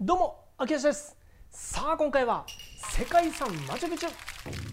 どうも秋吉です。さあ今回は世界遺産マチュピチュ。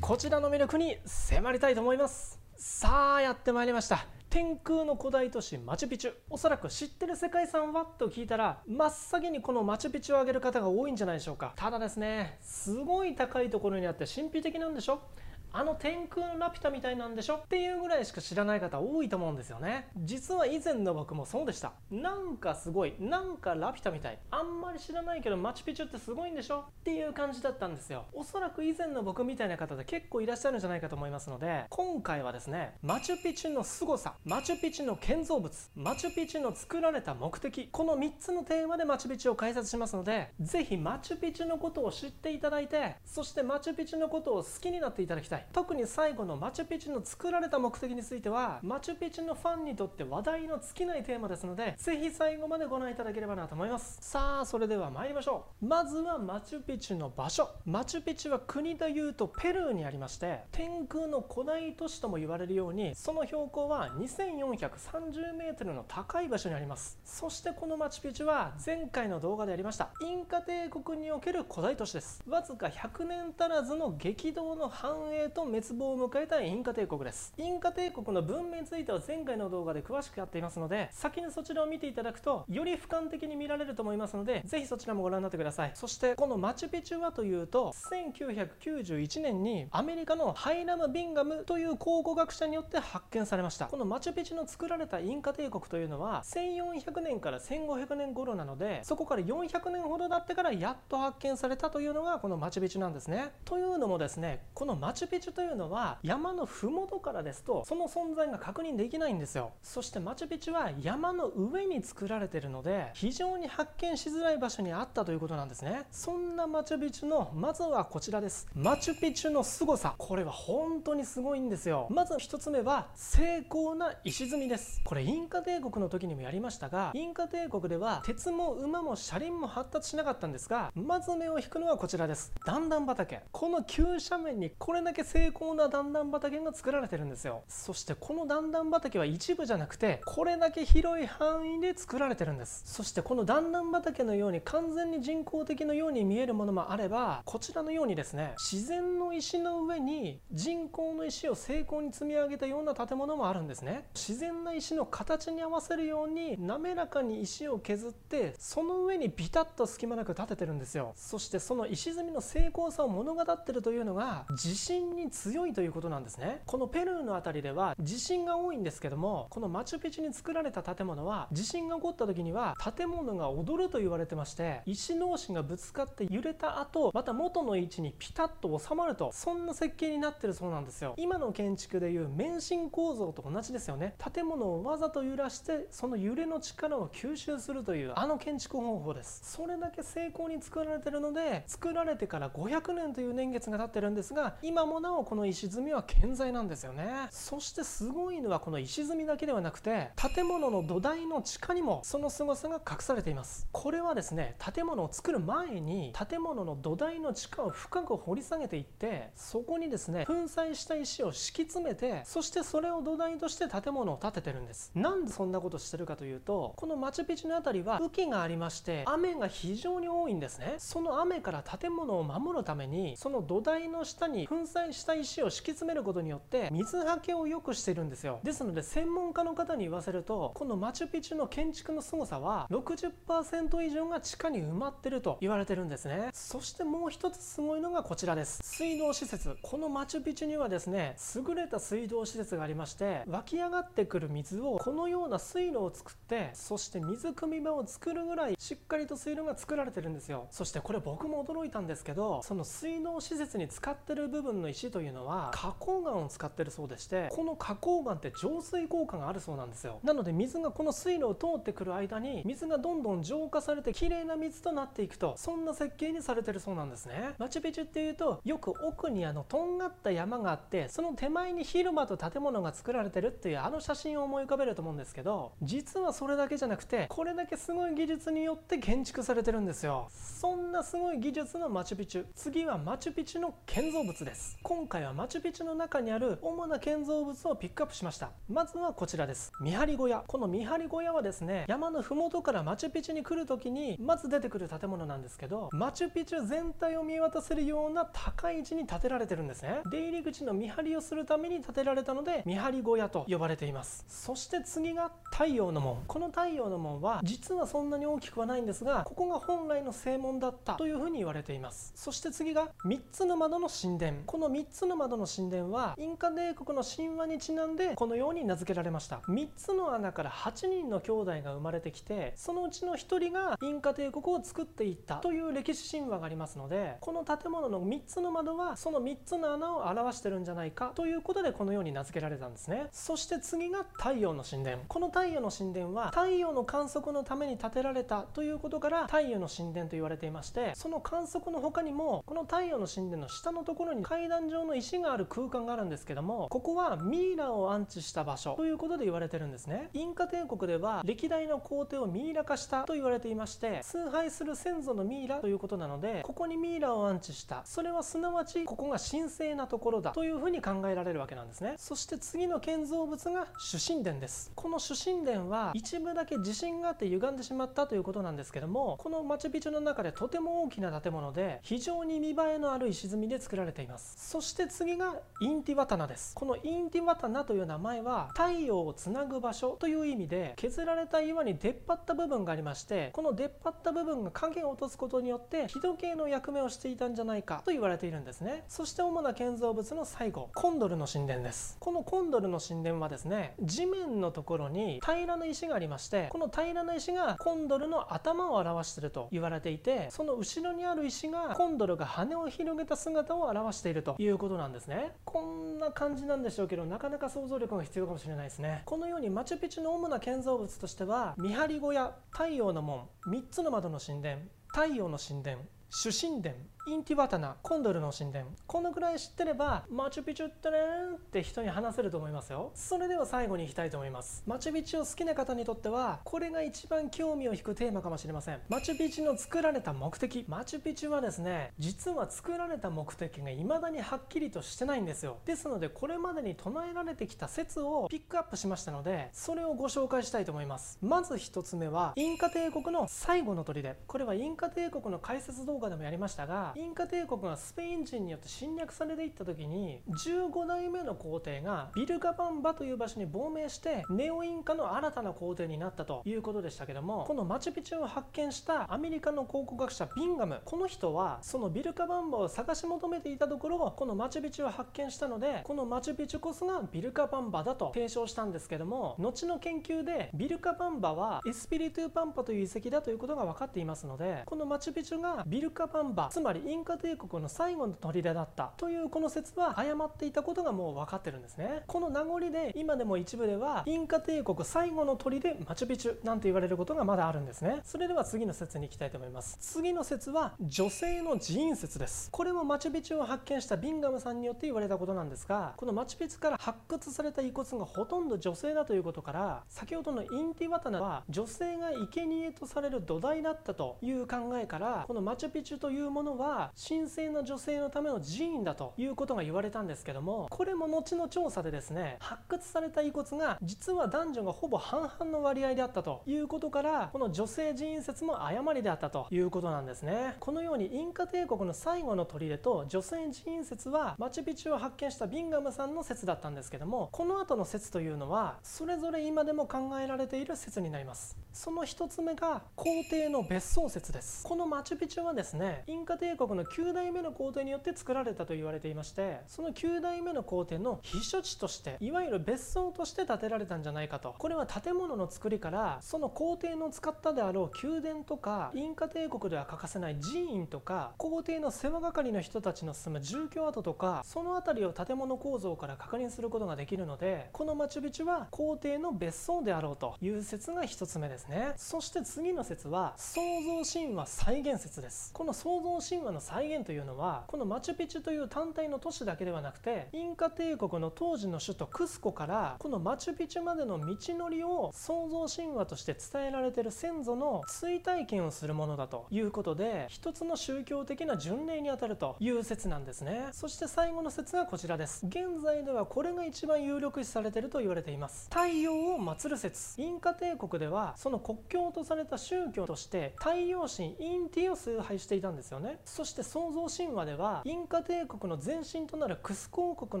こちらの魅力に迫りたいと思います。さあやってまいりました。天空の古代都市マチュピチュ。おそらく知ってる世界遺産は？と聞いたら真っ先にこのマチュピチュを挙げる方が多いんじゃないでしょうか。ただですねすごい高いところにあって神秘的なんでしょ？あの天空のラピュタみたいなんでしょ？っていうぐらいしか知らない方多いと思うんですよね。実は以前の僕もそうでした。なんかすごいなんかラピュタみたい。あんまり知らないけどマチュピチュってすごいんでしょ？っていう感じだったんですよ。おそらく以前の僕みたいな方で結構いらっしゃるんじゃないかと思いますので今回はですねマチュピチュの凄さマチュピチュの建造物マチュピチュの作られた目的この3つのテーマでマチュピチュを解説しますのでぜひマチュピチュのことを知っていただいてそしてマチュピチュのことを好きになっていただきたい。特に最後のマチュピチュの作られた目的についてはマチュピチュのファンにとって話題の尽きないテーマですのでぜひ最後までご覧いただければなと思います。さあそれでは参りましょう。まずはマチュピチュの場所。マチュピチュは国でいうとペルーにありまして天空の古代都市とも言われるようにその標高は 2430m の高い場所にあります。そしてこのマチュピチュは前回の動画でありましたインカ帝国における古代都市です。わずか100年足らずの激動の繁栄と滅亡を迎えたインカ帝国です。インカ帝国の文明については前回の動画で詳しくやっていますので先にそちらを見ていただくとより俯瞰的に見られると思いますのでぜひそちらもご覧になってください。そしてこのマチュピチュはというと1991年にアメリカのハイラム・ビンガムという考古学者によって発見されました。このマチュピチュの作られたインカ帝国というのは1400年から1500年頃なのでそこから400年ほど経ってからやっと発見されたというのがこのマチュピチュなんですね。というのもですねこのマチュピチュというのは山の麓からですとその存在が確認できないんですよ。そしてマチュピチュは山の上に作られているので非常に発見しづらい場所にあったということなんですね。そんなマチュピチュのまずはこちらです。マチュピチュの凄さ。これは本当にすごいんですよ。まず1つ目は精巧な石積みです。これインカ帝国の時にもやりましたがインカ帝国では鉄も馬も車輪も発達しなかったんですがまず目を引くのはこちらです。段々畑。この急斜面にこれだけ精巧な段々畑が作られてるんですよ。そしてこの段々畑は一部じゃなくてこれだけ広い範囲で作られてるんです。そしてこの段々畑のように完全に人工的のように見えるものもあればこちらのようにですね自然の石の上に人工の石を精巧に積み上げたような建物もあるんですね。自然な石の形に合わせるように滑らかに石を削ってその上にビタッと隙間なく建ててるんですよ。そしてその石積みの精巧さを物語ってるというのが地震に強いということなんですね。このペルーの辺りでは地震が多いんですけどもこのマチュピチュに作られた建物は地震が起こった時には建物が踊ると言われてまして石同士がぶつかって揺れた後また元の位置にピタッと収まるとそんな設計になってるそうなんですよ。今の建築でいう免震構造と同じですよね。建物をわざと揺らしてその揺れの力を吸収するというあの建築方法です。それだけ成功に作られてるので作られてから500年という年月が経ってるんですが今もななおこの石積みは健在なんですよね。そしてすごいのはこの石積みだけではなくて建物の土台の地下にもその凄さが隠されています。これはですね建物を作る前に建物の土台の地下を深く掘り下げていってそこにですね粉砕した石を敷き詰めてそしてそれを土台として建物を建ててるんです。なんでそんなことしてるかというとこのマチュピチュの辺りは雨季がありまして雨が非常に多いんですね。その雨から建物を守るためにその土台の下に粉砕した石を敷き詰めることによって水はけを良くしてるんですよ。ですので専門家の方に言わせるとこのマチュピチュの建築の凄さは60%以上が地下に埋まってると言われてるんですね。そしてもう一つすごいのがこちらです。水道施設。このマチュピチュにはですね優れた水道施設がありまして湧き上がってくる水をこのような水路を作ってそして水汲み場を作るぐらいしっかりと水路が作られてるんですよ。そしてこれ僕も驚いたんですけどその水道施設に使ってる部分の石というのは花崗岩を使ってるそうでしてこの花崗岩って浄水効果があるそうなんですよ。なので水がこの水路を通ってくる間に水がどんどん浄化されて綺麗な水となっていくとそんな設計にされてるそうなんですね。マチュピチュっていうとよく奥にあのとんがった山があってその手前に広間と建物が作られてるっていうあの写真を思い浮かべると思うんですけど実はそれだけじゃなくてこれだけすごい技術によって建築されてるんですよ。そんなすごい技術のマチュピチュ。次はマチュピチュの建造物です。今回はマチュピチュの中にある主な建造物をピックアップしました。まずはこちらです。見張り小屋。この見張り小屋はですね山の麓からマチュピチュに来る時にまず出てくる建物なんですけどマチュピチュ全体を見渡せるような高い位置に建てられてるんですね。出入り口の見張りをするために建てられたので見張り小屋と呼ばれています。そして次が太陽の門。この太陽の門は実はそんなに大きくはないんですがここが本来の正門だったというふうに言われています。そして次が3つの窓の神殿。この3つの窓の神殿はインカ帝国の神話にちなんでこのように名付けられました。3つの穴から8人の兄弟が生まれてきてそのうちの1人がインカ帝国を作っていったという歴史神話がありますのでこの建物の3つの窓はその3つの穴を表してるんじゃないかということでこのように名付けられたんですね。そして次が太陽の神殿。この太陽の神殿は太陽の観測のために建てられたということから太陽の神殿と言われていましてその観測の他にもこの太陽の神殿の下のところに階段状の石がある空間があるんですけどもここはミイラを安置した場所ということで言われてるんですね。インカ帝国では歴代の皇帝をミイラ化したと言われていまして崇拝する先祖のミイラということなのでここにミイラを安置した。それはすなわちここが神聖なところだというふうに考えられるわけなんですね。そして次の建造物が主神殿です。この主神殿は一部だけ地震があって歪んでしまったということなんですけどもこのマチュピチュの中でとても大きな建物で非常に見栄えのある石積みで作られています。そして次がインティワタナです。このインティワタナという名前は太陽をつなぐ場所という意味で削られた岩に出っ張った部分がありましてこの出っ張った部分が影を落とすことによって日時計の役目をしていたんじゃないかと言われているんですね。そして主な建造物の最後コンドルの神殿です。このコンドルの神殿はですね地面のところに平らな石がありましてこの平らな石がコンドルの頭を表していると言われていてその後ろにある石がコンドルが羽を広げた姿を表しているといううことなんですね。こんな感じなんでしょうけどなかなか想像力が必要かもしれないですね。このようにマチュピチュの主な建造物としては見張り小屋太陽の門3つの窓の神殿太陽の神殿主神殿インティワタナコンドルの神殿。このくらい知ってればマチュピチュってねーって人に話せると思いますよ。それでは最後に行きたいと思います。マチュピチュを好きな方にとってはこれが一番興味を引くテーマかもしれません。マチュピチュの作られた目的。マチュピチュはですね実は作られた目的が未だにはっきりとしてないんですよ。ですのでこれまでに唱えられてきた説をピックアップしましたのでそれをご紹介したいと思います。まず1つ目はインカ帝国の最後の砦。これはインカ帝国の解説動画でもやりましたがインカ帝国がスペイン人によって侵略されていった時に15代目の皇帝がビルカバンバという場所に亡命してネオインカの新たな皇帝になったということでしたけどもこのマチュピチュを発見したアメリカの考古学者ビンガムこの人はそのビルカバンバを探し求めていたところこのマチュピチュを発見したのでこのマチュピチュこそがビルカバンバだと提唱したんですけども後の研究でビルカバンバはエスピリトゥパンパという遺跡だということが分かっていますのでこのマチュピチュがビルカバンバつまりインカ帝国の最後の砦だったというこの説は誤っていたことがもう分かってるんですね。この名残で今でも一部ではインカ帝国最後の砦マチュピチュなんて言われることがまだあるんですね。それでは次の説に行きたいと思います。次の説は女性の寺院説です。これもマチュピチュを発見したビンガムさんによって言われたことなんですがこのマチュピチュから発掘された遺骨がほとんど女性だということから先ほどのインティワタナは女性が生贄とされる土台だったという考えからこのマチュピチュというものはは神聖な女性のための寺院だということが言われたんですけどもこれも後の調査でですね発掘された遺骨が実は男女がほぼ半々の割合であったということからこの女性寺院説も誤りであったということなんですね。このようにインカ帝国の最後の砦と女性寺院説はマチュピチュを発見したビンガムさんの説だったんですけどもこの後の説というのはそれぞれ今でも考えられている説になります。その一つ目が皇帝の別荘説です。このマチュピチュはですねインカ帝国の9代目の皇帝によって作られたと言われていましてその9代目の皇帝の避暑地としていわゆる別荘として建てられたんじゃないかと。これは建物の作りからその皇帝の使ったであろう宮殿とかインカ帝国では欠かせない寺院とか皇帝の世話係の人たちの住む住居跡とかその辺りを建物構造から確認することができるのでこのマチュピチュは皇帝の別荘であろうという説が1つ目ですね。そして次の説は創造神話再現説です。この創造神話の再現というのはこのマチュピチュという単体の都市だけではなくてインカ帝国の当時の首都クスコからこのマチュピチュまでの道のりを創造神話として伝えられてる先祖の追体験をするものだということで一つの宗教的な巡礼にあたるという説なんですね。そして最後の説がこちらです。現在ではこれが一番有力視されてると言われています。太陽を祀る説。インカ帝国ではその国境とされた宗教として太陽神インティを崇拝していたんですよね。そして創造神話ではインカ帝国の前身となるクスコ王国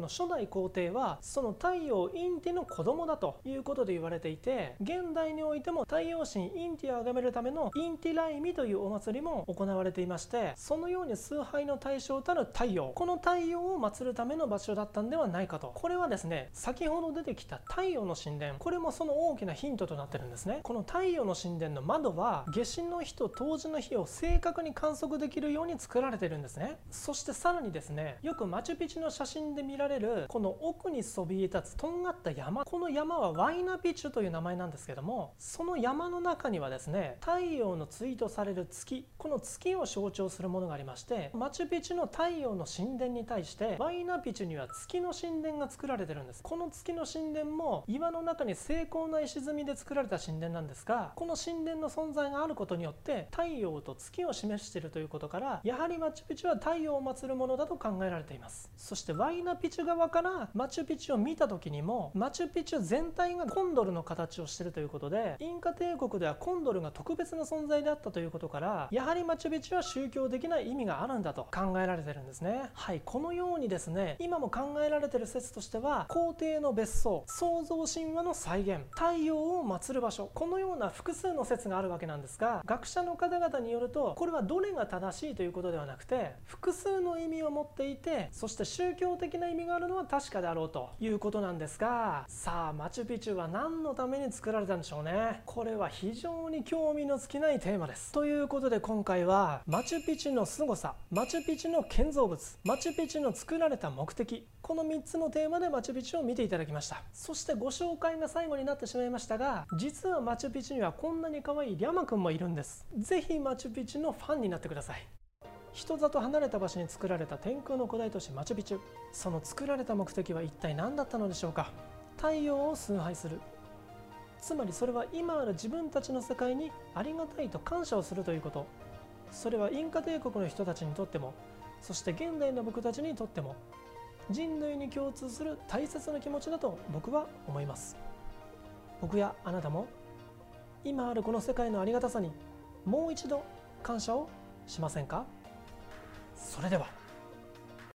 の初代皇帝はその太陽インティの子供だということで言われていて現代においても太陽神インティを崇めるためのインティライミというお祭りも行われていましてそのように崇拝の対象たる太陽この太陽を祀るための場所だったんではないかと。これはですね先ほど出てきた太陽の神殿。これもその大きなヒントとなってるんですね。この太陽の神殿の窓は夏至の日と冬至の日を正確に観測できるように作られてるんですね。そしてさらにですねよくマチュピチュの写真で見られるこの奥にそびえ立つとんがった山。この山はワイナピチュという名前なんですけどもその山の中にはですね太陽のツイートされる月この月を象徴するものがありましてマチュピチュの太陽の神殿に対してワイナピチュには月の神殿が作られてるんです。この月の神殿も岩の中に精巧な石積みで作られた神殿なんですがこの神殿の存在があることによって太陽と月を示しているということからやはりマチュピチュは太陽を祀るものだと考えられています。そしてワイナピチュ側からマチュピチュを見た時にもマチュピチュ全体がコンドルの形をしているということでインカ帝国ではコンドルが特別な存在であったということからやはりマチュピチュは宗教的な意味があるんだと考えられてるんですね。はいこのようにですね今も考えられてる説としては皇帝の別荘創造神話の再現太陽を祀る場所このような複数の説があるわけなんですが学者の方々によるとこれはどれが正しいということではなくて複数の意味を持っていてそして宗教的な意味があるのは確かであろうということなんですがさあマチュピチュは何のために作られたんでしょうねこれは非常に興味の尽きないテーマですということで今回はマチュピチュの凄さマチュピチュの建造物マチュピチュの作られた目的この3つのテーマでマチュピチュを見ていただきましたそしてご紹介が最後になってしまいましたが実はマチュピチュにはこんなに可愛いリャマくんもいるんですぜひマチュピチュのファンになってください人里離れた場所に作られた天空の古代都市マチュピチュ。その作られた目的は一体何だったのでしょうか？太陽を崇拝する。つまりそれは今ある自分たちの世界にありがたいと感謝をするということ。それはインカ帝国の人たちにとっても。そして現代の僕たちにとっても。人類に共通する大切な気持ちだと僕は思います。僕やあなたも。今あるこの世界のありがたさにもう一度感謝をしませんか？それでは。